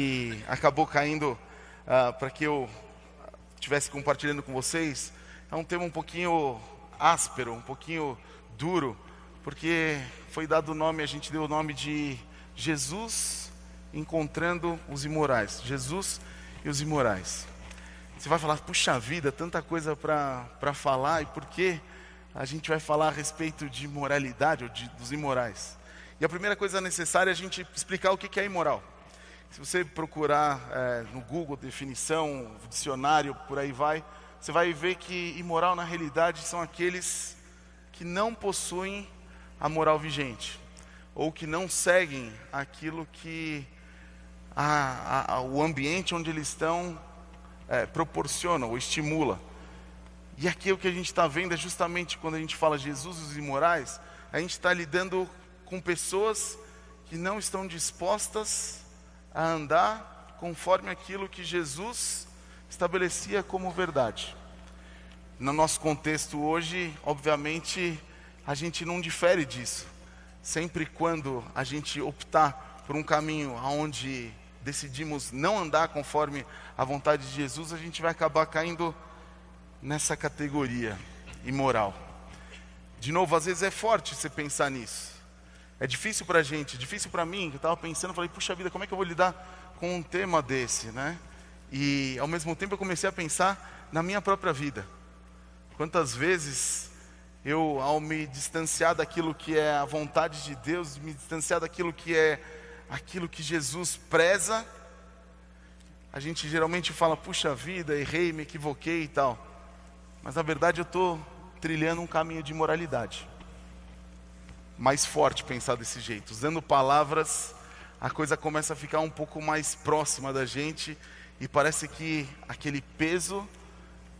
e acabou caindo uh, para que eu estivesse compartilhando com vocês. É um tema um pouquinho áspero, um pouquinho duro, porque foi dado o nome, a gente deu o nome de Jesus encontrando os imorais. Jesus e os imorais. Você vai falar, puxa vida, tanta coisa para falar, e por que a gente vai falar a respeito de moralidade ou de, dos imorais? E a primeira coisa necessária é a gente explicar o que é imoral. Se você procurar é, no Google definição, dicionário, por aí vai, você vai ver que imoral na realidade são aqueles que não possuem a moral vigente, ou que não seguem aquilo que a, a, o ambiente onde eles estão é, proporciona ou estimula. E aqui o que a gente está vendo é justamente quando a gente fala Jesus e os imorais, a gente está lidando com pessoas que não estão dispostas a andar conforme aquilo que Jesus estabelecia como verdade. No nosso contexto hoje, obviamente, a gente não difere disso. Sempre quando a gente optar por um caminho onde decidimos não andar conforme a vontade de Jesus, a gente vai acabar caindo nessa categoria imoral. De novo, às vezes é forte você pensar nisso. É difícil para a gente, difícil para mim. Eu estava pensando, falei, puxa vida, como é que eu vou lidar com um tema desse, né? E ao mesmo tempo eu comecei a pensar na minha própria vida. Quantas vezes eu, ao me distanciar daquilo que é a vontade de Deus, me distanciar daquilo que é aquilo que Jesus preza, a gente geralmente fala, puxa vida, errei, me equivoquei e tal. Mas na verdade eu estou trilhando um caminho de moralidade. Mais forte pensar desse jeito. Usando palavras, a coisa começa a ficar um pouco mais próxima da gente e parece que aquele peso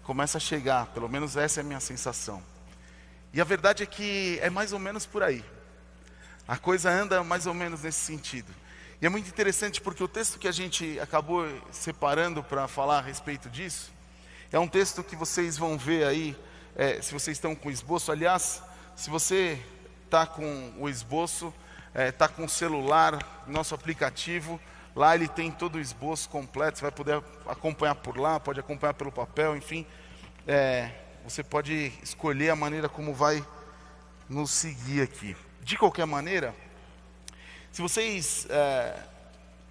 começa a chegar, pelo menos essa é a minha sensação. E a verdade é que é mais ou menos por aí. A coisa anda mais ou menos nesse sentido. E é muito interessante porque o texto que a gente acabou separando para falar a respeito disso é um texto que vocês vão ver aí, é, se vocês estão com esboço. Aliás, se você está com o esboço, está é, tá com o celular, nosso aplicativo, lá ele tem todo o esboço completo. Você vai poder acompanhar por lá, pode acompanhar pelo papel, enfim. É, você pode escolher a maneira como vai nos seguir aqui. De qualquer maneira, se vocês é,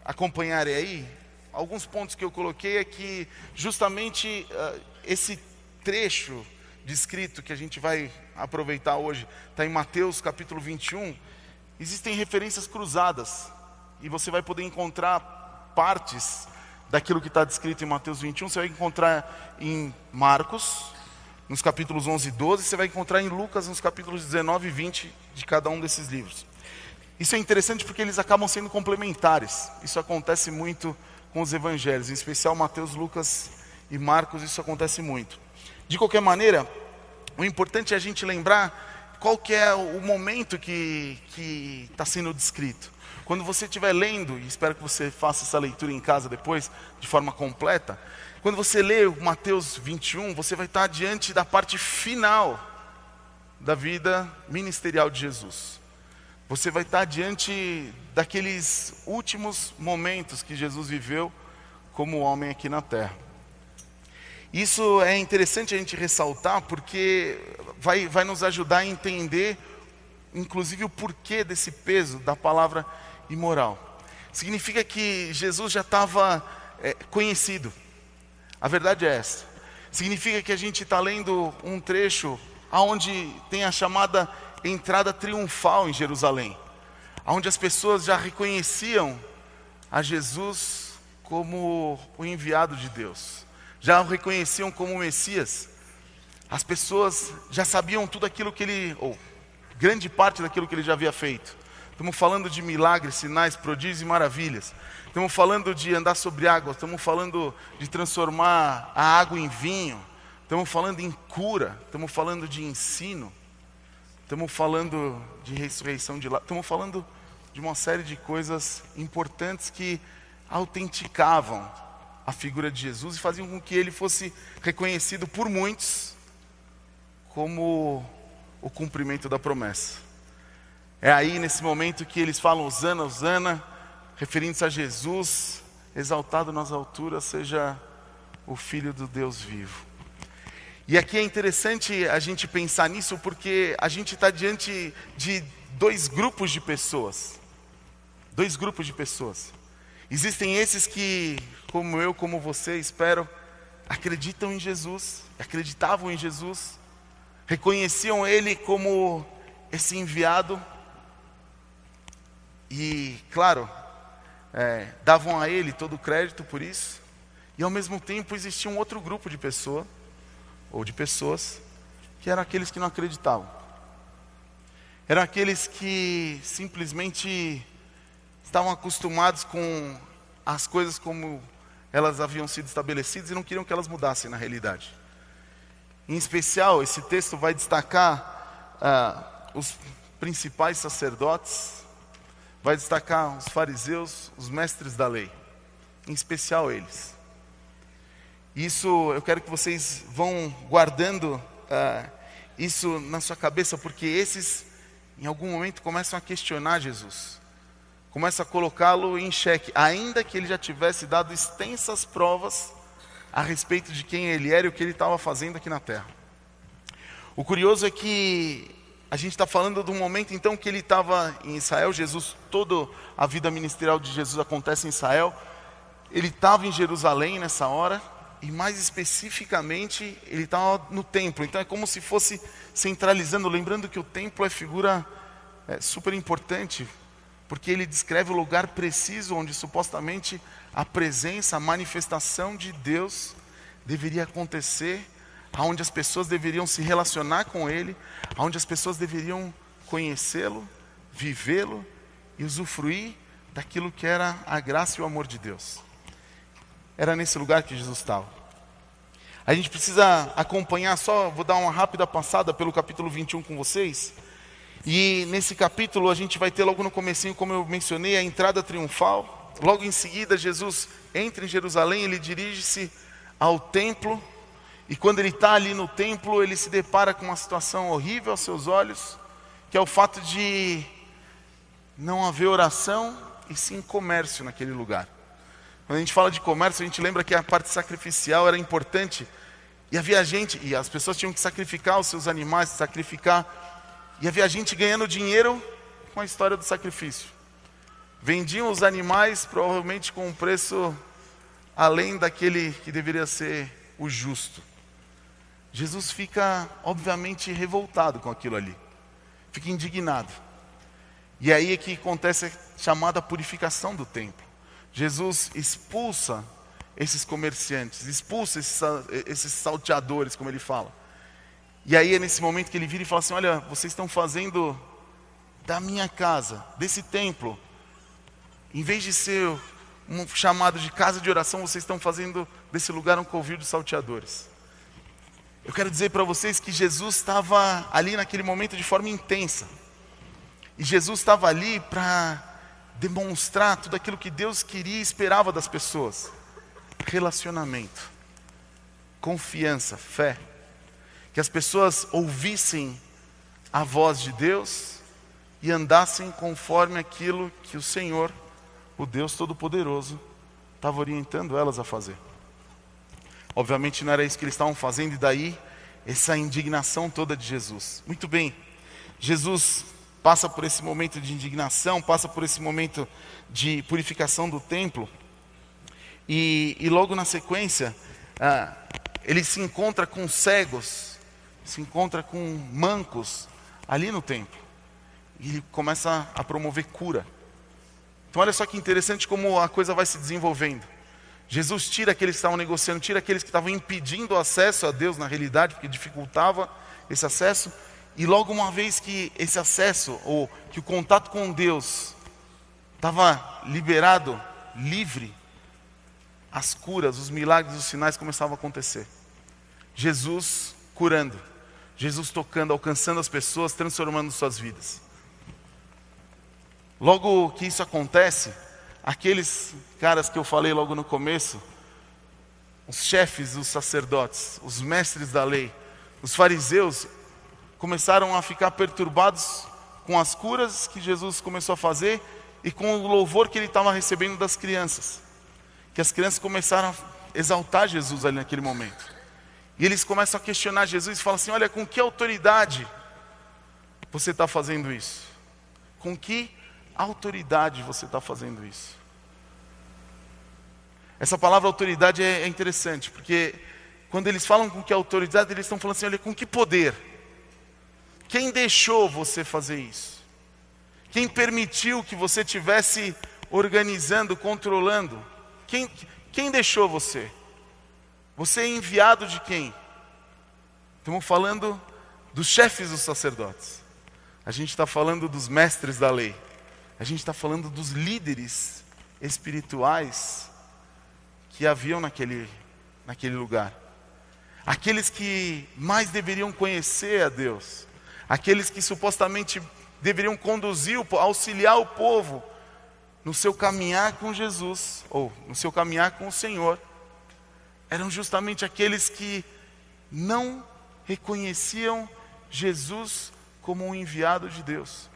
acompanharem aí, alguns pontos que eu coloquei é que justamente é, esse trecho descrito que a gente vai aproveitar hoje, está em Mateus capítulo 21, existem referências cruzadas, e você vai poder encontrar partes daquilo que está descrito em Mateus 21, você vai encontrar em Marcos, nos capítulos 11 e 12, você vai encontrar em Lucas, nos capítulos 19 e 20 de cada um desses livros. Isso é interessante porque eles acabam sendo complementares. Isso acontece muito com os evangelhos, em especial Mateus, Lucas e Marcos, isso acontece muito. De qualquer maneira, o importante é a gente lembrar qual que é o momento que está sendo descrito. Quando você estiver lendo, e espero que você faça essa leitura em casa depois, de forma completa, quando você lê Mateus 21, você vai estar diante da parte final da vida ministerial de Jesus. Você vai estar diante daqueles últimos momentos que Jesus viveu como homem aqui na terra. Isso é interessante a gente ressaltar porque vai, vai nos ajudar a entender, inclusive, o porquê desse peso da palavra imoral. Significa que Jesus já estava é, conhecido. A verdade é essa. Significa que a gente está lendo um trecho onde tem a chamada entrada triunfal em Jerusalém, onde as pessoas já reconheciam a Jesus como o enviado de Deus, já o reconheciam como Messias. As pessoas já sabiam tudo aquilo que ele, ou grande parte daquilo que ele já havia feito. Estamos falando de milagres, sinais, prodígios e maravilhas. Estamos falando de andar sobre água, estamos falando de transformar a água em vinho. Estamos falando em cura, estamos falando de ensino. Estamos falando de ressurreição de lá, estamos falando de uma série de coisas importantes que autenticavam a figura de Jesus e faziam com que ele fosse reconhecido por muitos como o cumprimento da promessa. É aí nesse momento que eles falam Osana, Osana, referindo-se a Jesus, exaltado nas alturas seja o Filho do Deus vivo. E aqui é interessante a gente pensar nisso porque a gente está diante de dois grupos de pessoas. Dois grupos de pessoas. Existem esses que, como eu, como você, espero, acreditam em Jesus, acreditavam em Jesus, reconheciam Ele como esse enviado e, claro, é, davam a Ele todo o crédito por isso. E ao mesmo tempo existia um outro grupo de pessoa ou de pessoas que eram aqueles que não acreditavam. Eram aqueles que simplesmente estavam acostumados com as coisas como elas haviam sido estabelecidas e não queriam que elas mudassem na realidade. Em especial, esse texto vai destacar ah, os principais sacerdotes, vai destacar os fariseus, os mestres da lei, em especial eles. Isso eu quero que vocês vão guardando ah, isso na sua cabeça, porque esses em algum momento começam a questionar Jesus começa a colocá-lo em xeque, ainda que ele já tivesse dado extensas provas a respeito de quem ele era e o que ele estava fazendo aqui na terra. O curioso é que a gente está falando um momento então que ele estava em Israel, Jesus, toda a vida ministerial de Jesus acontece em Israel. Ele estava em Jerusalém nessa hora, e mais especificamente, ele estava no templo. Então é como se fosse centralizando, lembrando que o templo é figura é, super importante porque ele descreve o lugar preciso onde supostamente a presença, a manifestação de Deus deveria acontecer, aonde as pessoas deveriam se relacionar com ele, aonde as pessoas deveriam conhecê-lo, vivê-lo e usufruir daquilo que era a graça e o amor de Deus. Era nesse lugar que Jesus estava. A gente precisa acompanhar só, vou dar uma rápida passada pelo capítulo 21 com vocês. E nesse capítulo a gente vai ter logo no comecinho, como eu mencionei, a entrada triunfal. Logo em seguida, Jesus entra em Jerusalém, ele dirige-se ao templo. E quando ele está ali no templo, ele se depara com uma situação horrível aos seus olhos, que é o fato de não haver oração e sim comércio naquele lugar. Quando a gente fala de comércio, a gente lembra que a parte sacrificial era importante. E havia gente, e as pessoas tinham que sacrificar os seus animais, sacrificar e havia gente ganhando dinheiro com a história do sacrifício. Vendiam os animais provavelmente com um preço além daquele que deveria ser o justo. Jesus fica, obviamente, revoltado com aquilo ali, fica indignado. E aí é que acontece a chamada purificação do templo. Jesus expulsa esses comerciantes, expulsa esses, esses salteadores, como ele fala. E aí é nesse momento que ele vira e fala assim: Olha, vocês estão fazendo da minha casa, desse templo, em vez de ser um chamado de casa de oração, vocês estão fazendo desse lugar um covil de salteadores. Eu quero dizer para vocês que Jesus estava ali naquele momento de forma intensa. E Jesus estava ali para demonstrar tudo aquilo que Deus queria e esperava das pessoas: relacionamento, confiança, fé que as pessoas ouvissem a voz de Deus e andassem conforme aquilo que o Senhor, o Deus Todo-Poderoso, estava orientando elas a fazer. Obviamente não era isso que eles estavam fazendo, e daí essa indignação toda de Jesus. Muito bem, Jesus passa por esse momento de indignação, passa por esse momento de purificação do templo, e, e logo na sequência, ah, ele se encontra com cegos se encontra com mancos ali no templo. E ele começa a promover cura. Então, olha só que interessante como a coisa vai se desenvolvendo. Jesus tira aqueles que estavam negociando, tira aqueles que estavam impedindo o acesso a Deus na realidade, porque dificultava esse acesso. E logo uma vez que esse acesso, ou que o contato com Deus estava liberado, livre, as curas, os milagres, os sinais começavam a acontecer. Jesus curando. Jesus tocando, alcançando as pessoas, transformando suas vidas. Logo que isso acontece, aqueles caras que eu falei logo no começo, os chefes os sacerdotes, os mestres da lei, os fariseus, começaram a ficar perturbados com as curas que Jesus começou a fazer e com o louvor que ele estava recebendo das crianças. que as crianças começaram a exaltar Jesus ali naquele momento. E eles começam a questionar Jesus e falam assim: Olha, com que autoridade você está fazendo isso? Com que autoridade você está fazendo isso? Essa palavra autoridade é, é interessante, porque quando eles falam com que autoridade, eles estão falando assim: olha, com que poder? Quem deixou você fazer isso? Quem permitiu que você tivesse organizando, controlando? Quem, quem deixou você? Você é enviado de quem? Estamos falando dos chefes dos sacerdotes. A gente está falando dos mestres da lei. A gente está falando dos líderes espirituais que haviam naquele, naquele lugar. Aqueles que mais deveriam conhecer a Deus. Aqueles que supostamente deveriam conduzir, auxiliar o povo no seu caminhar com Jesus, ou no seu caminhar com o Senhor, eram justamente aqueles que não reconheciam Jesus como um enviado de Deus.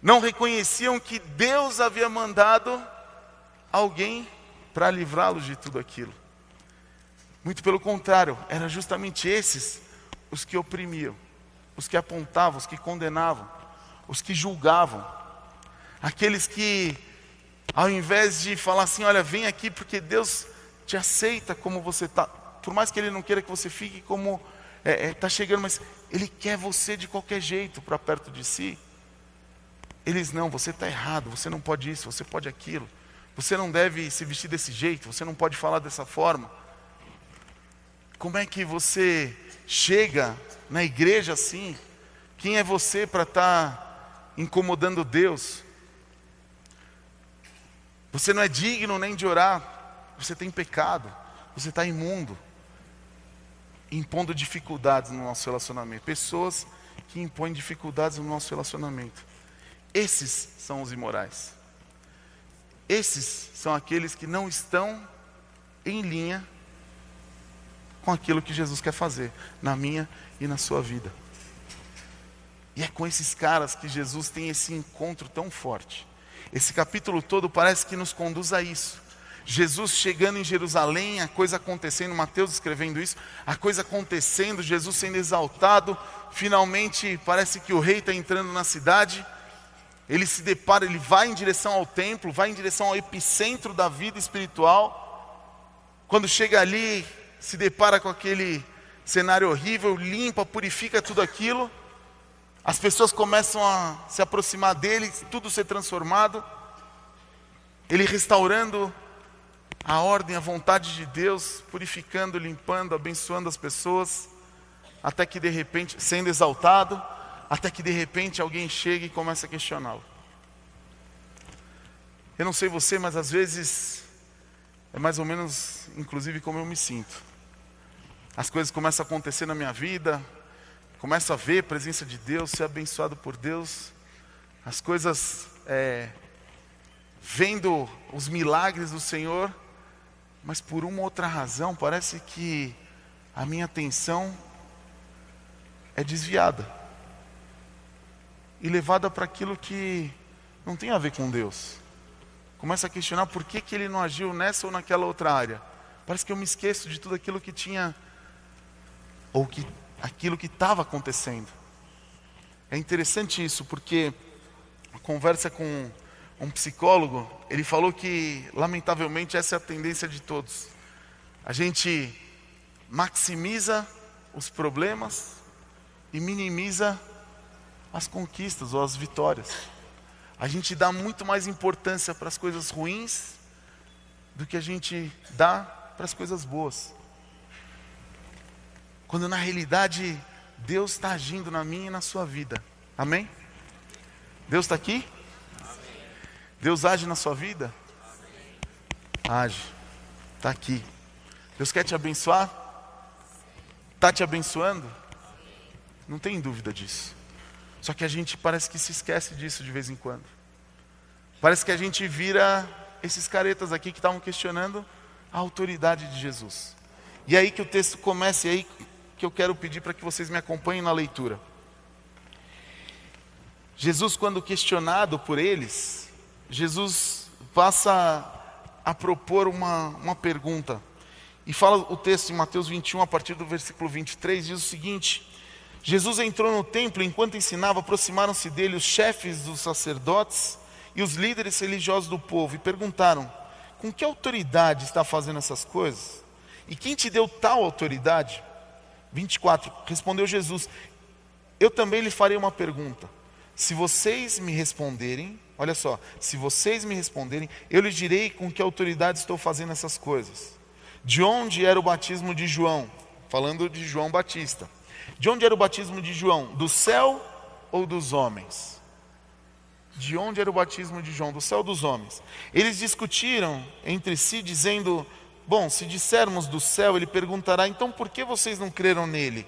Não reconheciam que Deus havia mandado alguém para livrá-los de tudo aquilo. Muito pelo contrário, eram justamente esses os que oprimiam, os que apontavam, os que condenavam, os que julgavam, aqueles que, ao invés de falar assim, olha, vem aqui porque Deus te aceita como você está, por mais que Ele não queira que você fique como está é, é, tá chegando, mas Ele quer você de qualquer jeito para perto de si. Eles não, você está errado, você não pode isso, você pode aquilo. Você não deve se vestir desse jeito, você não pode falar dessa forma. Como é que você chega na igreja assim? Quem é você para estar tá incomodando Deus? Você não é digno nem de orar, você tem pecado, você está imundo, impondo dificuldades no nosso relacionamento. Pessoas que impõem dificuldades no nosso relacionamento. Esses são os imorais. Esses são aqueles que não estão em linha com aquilo que Jesus quer fazer na minha e na sua vida. E é com esses caras que Jesus tem esse encontro tão forte. Esse capítulo todo parece que nos conduz a isso. Jesus chegando em Jerusalém, a coisa acontecendo, Mateus escrevendo isso, a coisa acontecendo, Jesus sendo exaltado, finalmente parece que o rei está entrando na cidade ele se depara, ele vai em direção ao templo, vai em direção ao epicentro da vida espiritual. Quando chega ali, se depara com aquele cenário horrível, limpa, purifica tudo aquilo. As pessoas começam a se aproximar dele, tudo ser transformado. Ele restaurando a ordem, a vontade de Deus, purificando, limpando, abençoando as pessoas, até que de repente, sendo exaltado, até que de repente alguém chega e começa a questioná-lo. Eu não sei você, mas às vezes é mais ou menos, inclusive, como eu me sinto. As coisas começam a acontecer na minha vida, começo a ver a presença de Deus, ser abençoado por Deus, as coisas é, vendo os milagres do Senhor, mas por uma outra razão parece que a minha atenção é desviada e levada para aquilo que não tem a ver com Deus. Começa a questionar por que, que ele não agiu nessa ou naquela outra área. Parece que eu me esqueço de tudo aquilo que tinha, ou que aquilo que estava acontecendo. É interessante isso, porque a conversa com um psicólogo, ele falou que, lamentavelmente, essa é a tendência de todos. A gente maximiza os problemas e minimiza as conquistas ou as vitórias. A gente dá muito mais importância para as coisas ruins do que a gente dá para as coisas boas. Quando na realidade Deus está agindo na minha e na sua vida. Amém? Deus está aqui? Deus age na sua vida? Age. Está aqui. Deus quer te abençoar? Está te abençoando? Não tem dúvida disso. Só que a gente parece que se esquece disso de vez em quando. Parece que a gente vira esses caretas aqui que estavam questionando a autoridade de Jesus. E é aí que o texto começa, e é aí que eu quero pedir para que vocês me acompanhem na leitura. Jesus, quando questionado por eles, Jesus passa a propor uma, uma pergunta. E fala o texto em Mateus 21, a partir do versículo 23, diz o seguinte: Jesus entrou no templo enquanto ensinava, aproximaram-se dele os chefes dos sacerdotes e os líderes religiosos do povo e perguntaram: Com que autoridade está fazendo essas coisas? E quem te deu tal autoridade? 24. Respondeu Jesus: Eu também lhe farei uma pergunta. Se vocês me responderem, olha só, se vocês me responderem, eu lhes direi com que autoridade estou fazendo essas coisas. De onde era o batismo de João? Falando de João Batista. De onde era o batismo de João? Do céu ou dos homens? De onde era o batismo de João? Do céu ou dos homens? Eles discutiram entre si, dizendo: Bom, se dissermos do céu, ele perguntará: Então por que vocês não creram nele?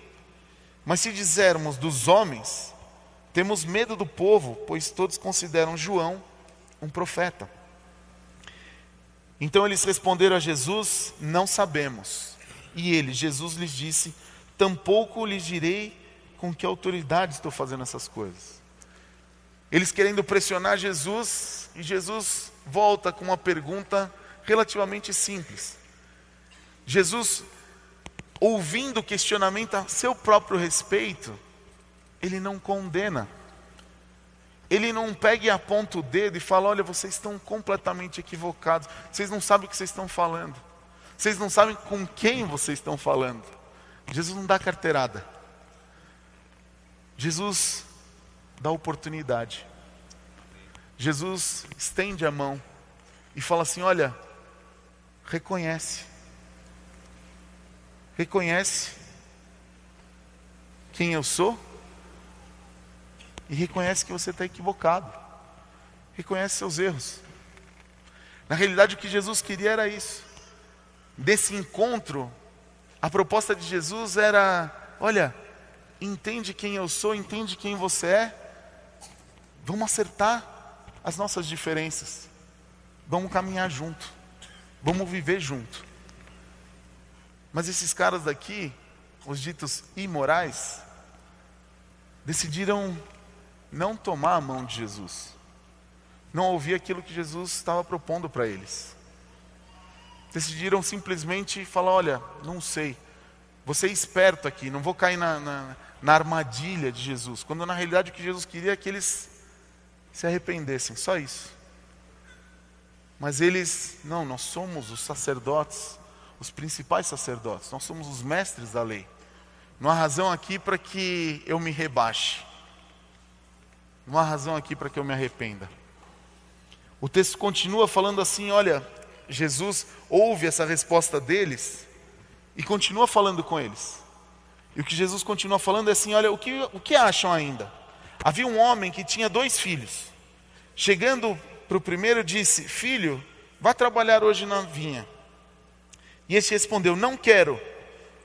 Mas se dissermos dos homens, temos medo do povo, pois todos consideram João um profeta. Então eles responderam a Jesus: Não sabemos. E ele, Jesus, lhes disse: Tampouco lhes direi com que autoridade estou fazendo essas coisas. Eles querendo pressionar Jesus, e Jesus volta com uma pergunta relativamente simples. Jesus, ouvindo o questionamento a seu próprio respeito, ele não condena. Ele não pega e aponta o dedo e fala: Olha, vocês estão completamente equivocados. Vocês não sabem o que vocês estão falando. Vocês não sabem com quem vocês estão falando. Jesus não dá carteirada. Jesus dá oportunidade. Jesus estende a mão e fala assim: Olha, reconhece. Reconhece quem eu sou e reconhece que você está equivocado. Reconhece seus erros. Na realidade, o que Jesus queria era isso. Desse encontro, a proposta de Jesus era: olha, entende quem eu sou, entende quem você é, vamos acertar as nossas diferenças, vamos caminhar junto, vamos viver junto. Mas esses caras daqui, os ditos imorais, decidiram não tomar a mão de Jesus, não ouvir aquilo que Jesus estava propondo para eles. Decidiram simplesmente falar: olha, não sei, vou ser esperto aqui, não vou cair na, na, na armadilha de Jesus, quando na realidade o que Jesus queria é que eles se arrependessem, só isso. Mas eles, não, nós somos os sacerdotes, os principais sacerdotes, nós somos os mestres da lei. Não há razão aqui para que eu me rebaixe. Não há razão aqui para que eu me arrependa. O texto continua falando assim: olha, Jesus ouve essa resposta deles e continua falando com eles. E o que Jesus continua falando é assim: olha, o que, o que acham ainda? Havia um homem que tinha dois filhos. Chegando para o primeiro, disse: Filho, vá trabalhar hoje na vinha. E este respondeu: Não quero.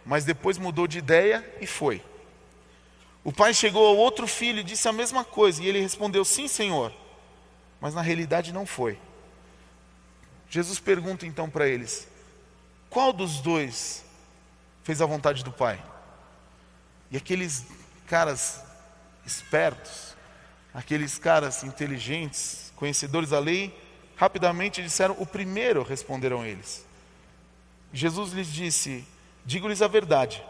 Mas depois mudou de ideia e foi. O pai chegou ao outro filho e disse a mesma coisa, e ele respondeu: Sim, senhor. Mas na realidade não foi. Jesus pergunta então para eles: Qual dos dois fez a vontade do pai? E aqueles caras espertos, aqueles caras inteligentes, conhecedores da lei, rapidamente disseram: O primeiro, responderam eles. Jesus lhes disse: Digo-lhes a verdade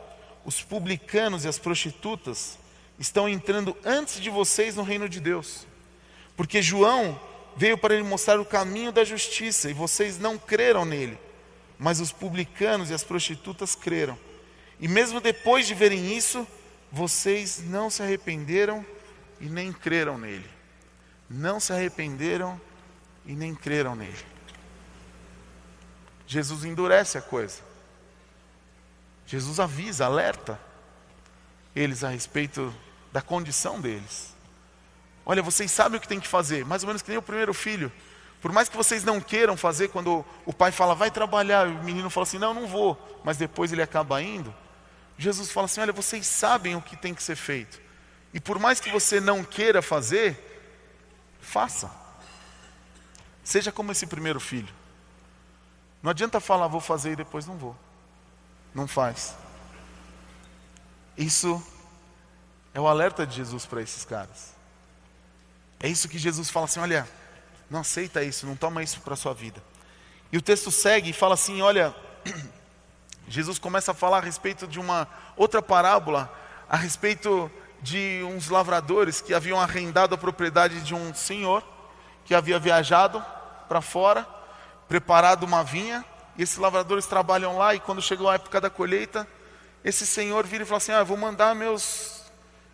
os publicanos e as prostitutas estão entrando antes de vocês no reino de Deus. Porque João veio para lhe mostrar o caminho da justiça e vocês não creram nele, mas os publicanos e as prostitutas creram. E mesmo depois de verem isso, vocês não se arrependeram e nem creram nele. Não se arrependeram e nem creram nele. Jesus endurece a coisa. Jesus avisa, alerta eles a respeito da condição deles. Olha, vocês sabem o que tem que fazer, mais ou menos que nem o primeiro filho. Por mais que vocês não queiram fazer, quando o pai fala, vai trabalhar, o menino fala assim, não, não vou, mas depois ele acaba indo. Jesus fala assim: olha, vocês sabem o que tem que ser feito. E por mais que você não queira fazer, faça. Seja como esse primeiro filho. Não adianta falar, vou fazer e depois não vou. Não faz. Isso é o alerta de Jesus para esses caras. É isso que Jesus fala assim: olha, não aceita isso, não toma isso para a sua vida. E o texto segue e fala assim: olha, Jesus começa a falar a respeito de uma outra parábola, a respeito de uns lavradores que haviam arrendado a propriedade de um senhor que havia viajado para fora, preparado uma vinha, e esses lavradores trabalham lá, e quando chegou a época da colheita, esse senhor vira e fala assim: ah, vou mandar meus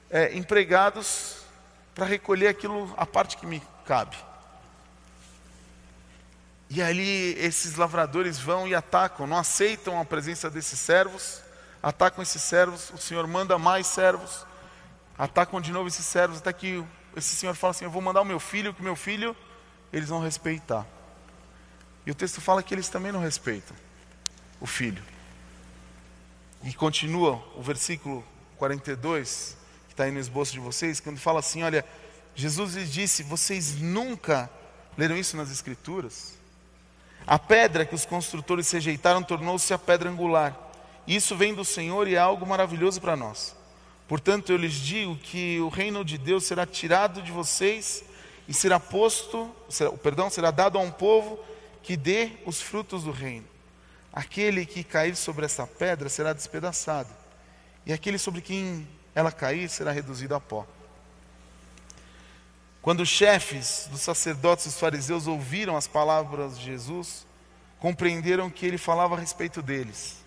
é, empregados para recolher aquilo, a parte que me cabe. E ali esses lavradores vão e atacam, não aceitam a presença desses servos, atacam esses servos, o Senhor manda mais servos, atacam de novo esses servos, até que esse Senhor fala assim: Eu vou mandar o meu filho, que meu filho eles vão respeitar. E o texto fala que eles também não respeitam o filho. E continua o versículo 42, que está aí no esboço de vocês, quando fala assim: Olha, Jesus lhes disse: Vocês nunca leram isso nas Escrituras? A pedra que os construtores rejeitaram tornou-se a pedra angular. Isso vem do Senhor e é algo maravilhoso para nós. Portanto, eu lhes digo que o reino de Deus será tirado de vocês e será posto, será, perdão, será dado a um povo que dê os frutos do reino. Aquele que cair sobre essa pedra será despedaçado, e aquele sobre quem ela cair será reduzido a pó. Quando os chefes dos sacerdotes e os fariseus ouviram as palavras de Jesus, compreenderam que ele falava a respeito deles.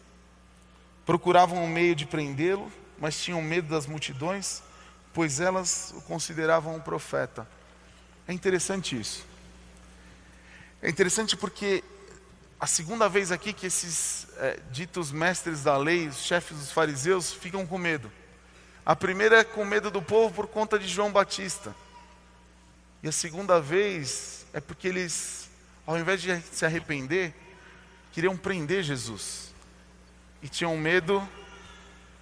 Procuravam um meio de prendê-lo, mas tinham medo das multidões, pois elas o consideravam um profeta. É interessante isso. É interessante porque a segunda vez aqui que esses é, ditos mestres da lei, os chefes dos fariseus, ficam com medo. A primeira é com medo do povo por conta de João Batista. E a segunda vez é porque eles, ao invés de se arrepender, queriam prender Jesus. E tinham medo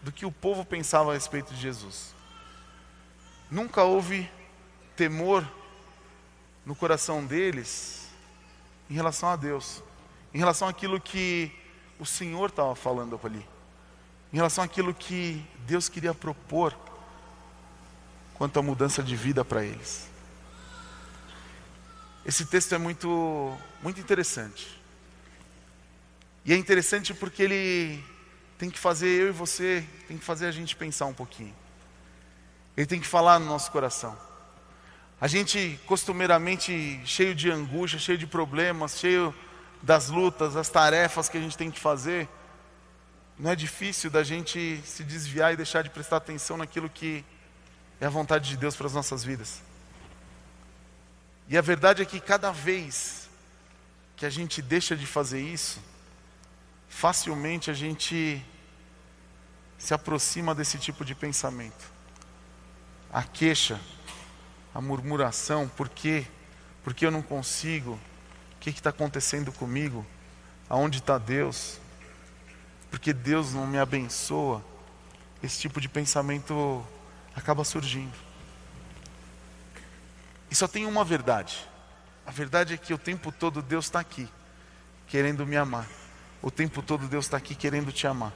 do que o povo pensava a respeito de Jesus. Nunca houve temor no coração deles em relação a Deus, em relação àquilo que o Senhor estava falando ali, em relação àquilo que Deus queria propor quanto à mudança de vida para eles. Esse texto é muito, muito interessante. E é interessante porque ele tem que fazer eu e você, tem que fazer a gente pensar um pouquinho. Ele tem que falar no nosso coração. A gente costumeiramente cheio de angústia, cheio de problemas, cheio das lutas, das tarefas que a gente tem que fazer, não é difícil da gente se desviar e deixar de prestar atenção naquilo que é a vontade de Deus para as nossas vidas. E a verdade é que cada vez que a gente deixa de fazer isso, facilmente a gente se aproxima desse tipo de pensamento. A queixa, a murmuração, por quê? Por que eu não consigo? O que está acontecendo comigo? Aonde está Deus? Porque Deus não me abençoa? Esse tipo de pensamento acaba surgindo. E só tem uma verdade. A verdade é que o tempo todo Deus está aqui, querendo me amar. O tempo todo Deus está aqui querendo te amar.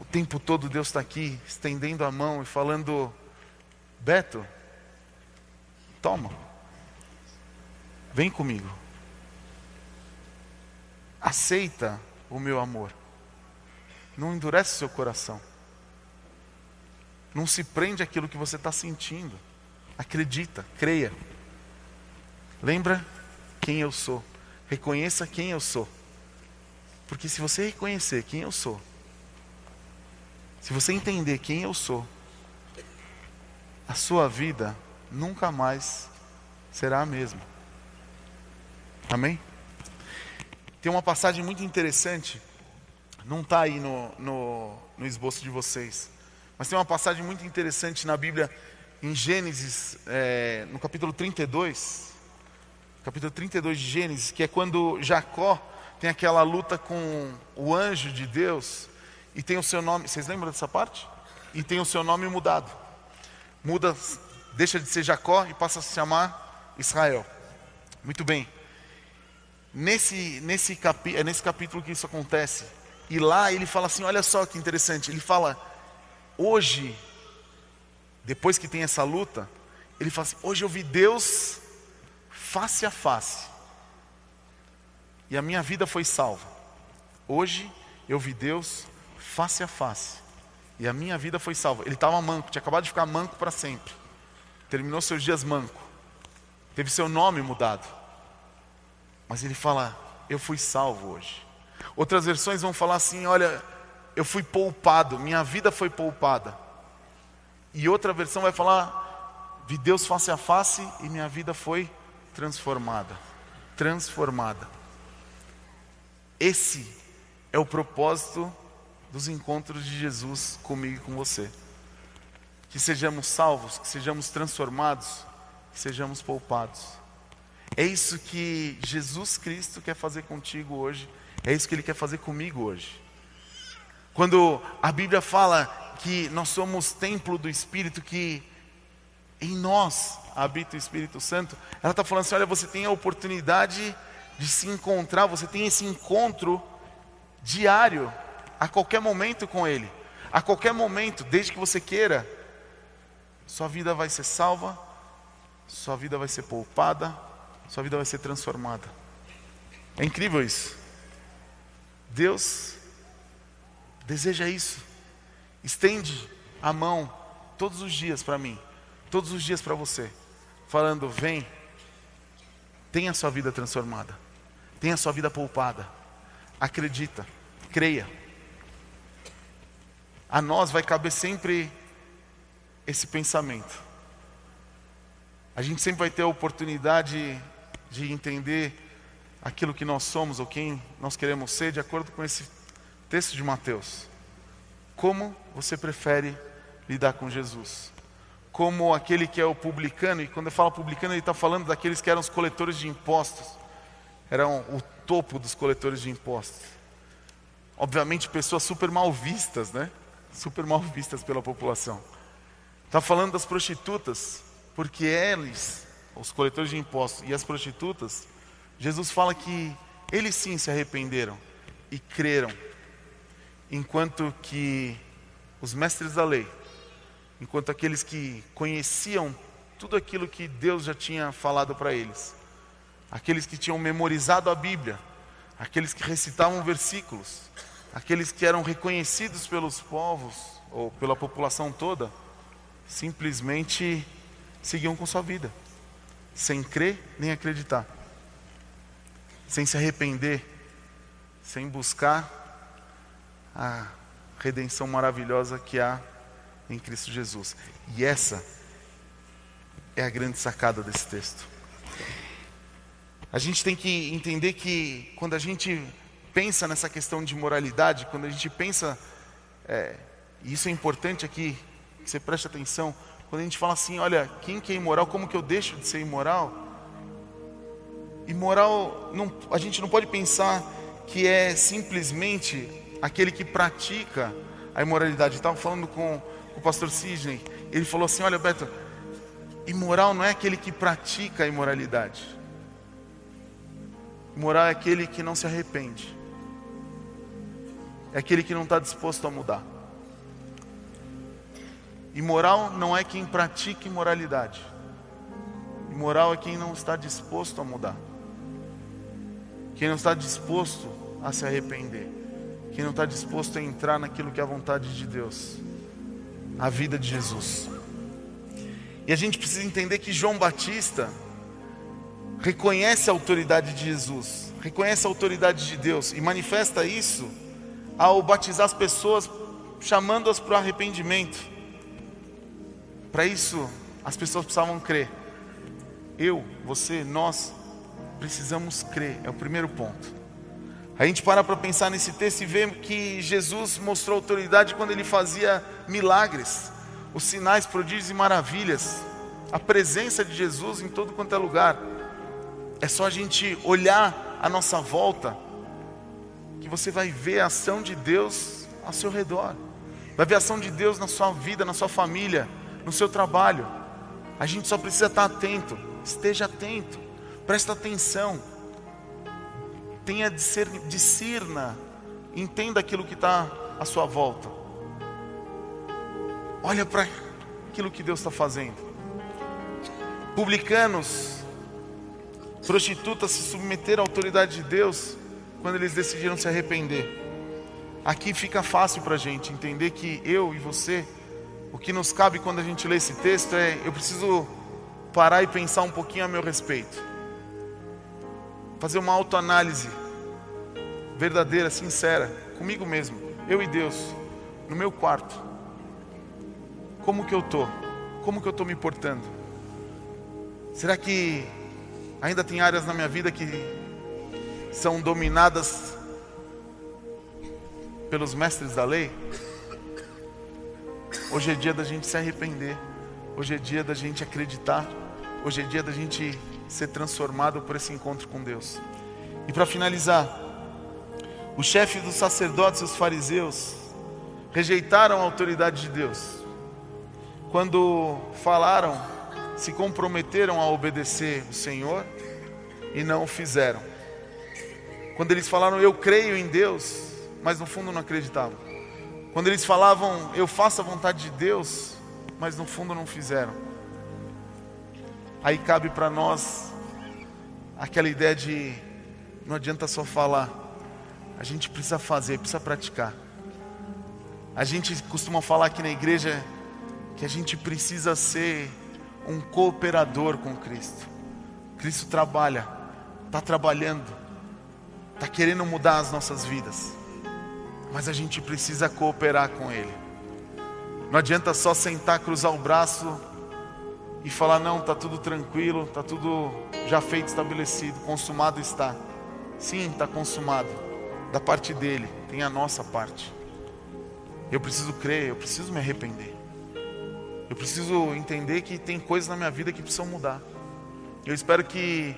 O tempo todo Deus está aqui estendendo a mão e falando: Beto, toma, vem comigo. Aceita o meu amor. Não endurece seu coração. Não se prende àquilo que você está sentindo. Acredita, creia. Lembra quem eu sou. Reconheça quem eu sou. Porque se você reconhecer quem eu sou, se você entender quem eu sou, a sua vida nunca mais será a mesma. Amém? Tem uma passagem muito interessante, não está aí no, no, no esboço de vocês, mas tem uma passagem muito interessante na Bíblia, em Gênesis, é, no capítulo 32, capítulo 32 de Gênesis, que é quando Jacó tem aquela luta com o anjo de Deus e tem o seu nome, vocês lembram dessa parte? E tem o seu nome mudado. Muda, deixa de ser Jacó e passa a se chamar Israel. Muito bem. Nesse, nesse, capi, é nesse capítulo que isso acontece. E lá ele fala assim: olha só que interessante. Ele fala, hoje, depois que tem essa luta, ele fala assim: hoje eu vi Deus face a face. e a minha vida foi salva. Hoje eu vi Deus face a face e a minha vida foi salva. Ele estava manco, tinha acabado de ficar manco para sempre. Terminou seus dias manco. Teve seu nome mudado. Mas ele fala: Eu fui salvo hoje. Outras versões vão falar assim: Olha, eu fui poupado, minha vida foi poupada. E outra versão vai falar: Vi Deus face a face e minha vida foi transformada. Transformada. Esse é o propósito dos encontros de Jesus comigo e com você. Que sejamos salvos, que sejamos transformados, que sejamos poupados. É isso que Jesus Cristo quer fazer contigo hoje, é isso que Ele quer fazer comigo hoje. Quando a Bíblia fala que nós somos templo do Espírito, que em nós habita o Espírito Santo, ela está falando assim: olha, você tem a oportunidade de se encontrar, você tem esse encontro diário, a qualquer momento com Ele, a qualquer momento, desde que você queira, sua vida vai ser salva, sua vida vai ser poupada, sua vida vai ser transformada. É incrível isso. Deus deseja isso. Estende a mão todos os dias para mim, todos os dias para você, falando: vem, tenha sua vida transformada, tenha sua vida poupada. Acredita, creia. A nós vai caber sempre esse pensamento. A gente sempre vai ter a oportunidade de entender aquilo que nós somos ou quem nós queremos ser, de acordo com esse texto de Mateus. Como você prefere lidar com Jesus? Como aquele que é o publicano, e quando eu falo publicano, ele está falando daqueles que eram os coletores de impostos, eram o topo dos coletores de impostos. Obviamente, pessoas super mal vistas, né? Super mal vistas pela população. Está falando das prostitutas, porque eles, os coletores de impostos e as prostitutas, Jesus fala que eles sim se arrependeram e creram, enquanto que os mestres da lei, enquanto aqueles que conheciam tudo aquilo que Deus já tinha falado para eles, aqueles que tinham memorizado a Bíblia, aqueles que recitavam versículos, aqueles que eram reconhecidos pelos povos ou pela população toda, simplesmente seguiam com sua vida, sem crer nem acreditar, sem se arrepender, sem buscar a redenção maravilhosa que há em Cristo Jesus. E essa é a grande sacada desse texto. A gente tem que entender que quando a gente pensa nessa questão de moralidade, quando a gente pensa, é, e isso é importante aqui, que você preste atenção, quando a gente fala assim, olha, quem que é imoral, como que eu deixo de ser imoral? Imoral, não, a gente não pode pensar que é simplesmente aquele que pratica a imoralidade. Estava falando com, com o pastor Sidney, ele falou assim: olha, Beto, imoral não é aquele que pratica a imoralidade. Imoral é aquele que não se arrepende, é aquele que não está disposto a mudar. Imoral não é quem pratica imoralidade. Imoral é quem não está disposto a mudar. Quem não está disposto a se arrepender. Quem não está disposto a entrar naquilo que é a vontade de Deus. A vida de Jesus. E a gente precisa entender que João Batista reconhece a autoridade de Jesus, reconhece a autoridade de Deus e manifesta isso ao batizar as pessoas, chamando-as para o arrependimento. Para isso, as pessoas precisavam crer. Eu, você, nós precisamos crer, é o primeiro ponto. A gente para para pensar nesse texto e vê que Jesus mostrou autoridade quando ele fazia milagres, os sinais, prodígios e maravilhas, a presença de Jesus em todo quanto é lugar. É só a gente olhar à nossa volta que você vai ver a ação de Deus ao seu redor. Vai ver a ação de Deus na sua vida, na sua família, no seu trabalho. A gente só precisa estar atento. Esteja atento. Presta atenção. Tenha discerna. Entenda aquilo que está à sua volta. Olha para aquilo que Deus está fazendo. Publicanos, prostitutas se submeteram à autoridade de Deus quando eles decidiram se arrepender. Aqui fica fácil para a gente entender que eu e você, o que nos cabe quando a gente lê esse texto é: eu preciso parar e pensar um pouquinho a meu respeito, fazer uma autoanálise verdadeira, sincera, comigo mesmo, eu e Deus, no meu quarto. Como que eu tô? Como que eu tô me portando? Será que ainda tem áreas na minha vida que são dominadas pelos mestres da lei? Hoje é dia da gente se arrepender. Hoje é dia da gente acreditar. Hoje é dia da gente ser transformado por esse encontro com Deus. E para finalizar, o chefe dos sacerdotes e os fariseus rejeitaram a autoridade de Deus. Quando falaram, se comprometeram a obedecer o Senhor e não o fizeram. Quando eles falaram, eu creio em Deus, mas no fundo não acreditavam. Quando eles falavam, eu faço a vontade de Deus, mas no fundo não fizeram. Aí cabe para nós aquela ideia de não adianta só falar, a gente precisa fazer, precisa praticar. A gente costuma falar aqui na igreja que a gente precisa ser um cooperador com Cristo. Cristo trabalha, está trabalhando, está querendo mudar as nossas vidas mas a gente precisa cooperar com Ele. Não adianta só sentar, cruzar o braço e falar: não, está tudo tranquilo, está tudo já feito, estabelecido, consumado está. Sim, está consumado. Da parte dele, tem a nossa parte. Eu preciso crer, eu preciso me arrepender. Eu preciso entender que tem coisas na minha vida que precisam mudar. Eu espero que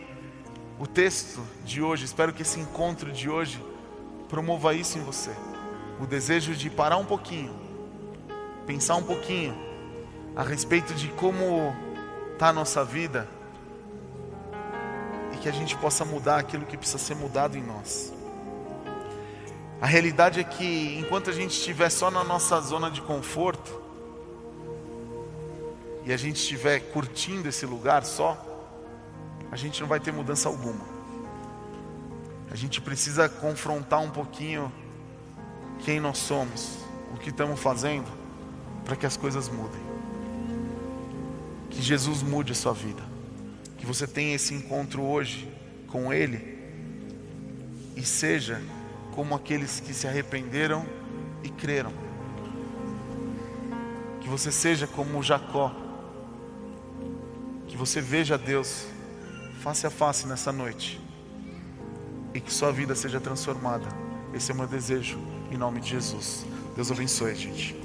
o texto de hoje, espero que esse encontro de hoje promova isso em você o desejo de parar um pouquinho, pensar um pouquinho a respeito de como está a nossa vida e que a gente possa mudar aquilo que precisa ser mudado em nós. A realidade é que enquanto a gente estiver só na nossa zona de conforto e a gente estiver curtindo esse lugar só, a gente não vai ter mudança alguma. A gente precisa confrontar um pouquinho quem nós somos, o que estamos fazendo, para que as coisas mudem. Que Jesus mude a sua vida. Que você tenha esse encontro hoje com Ele e seja como aqueles que se arrependeram e creram. Que você seja como Jacó. Que você veja Deus face a face nessa noite. E que sua vida seja transformada. Esse é o meu desejo. Em nome de Jesus. Deus abençoe, gente.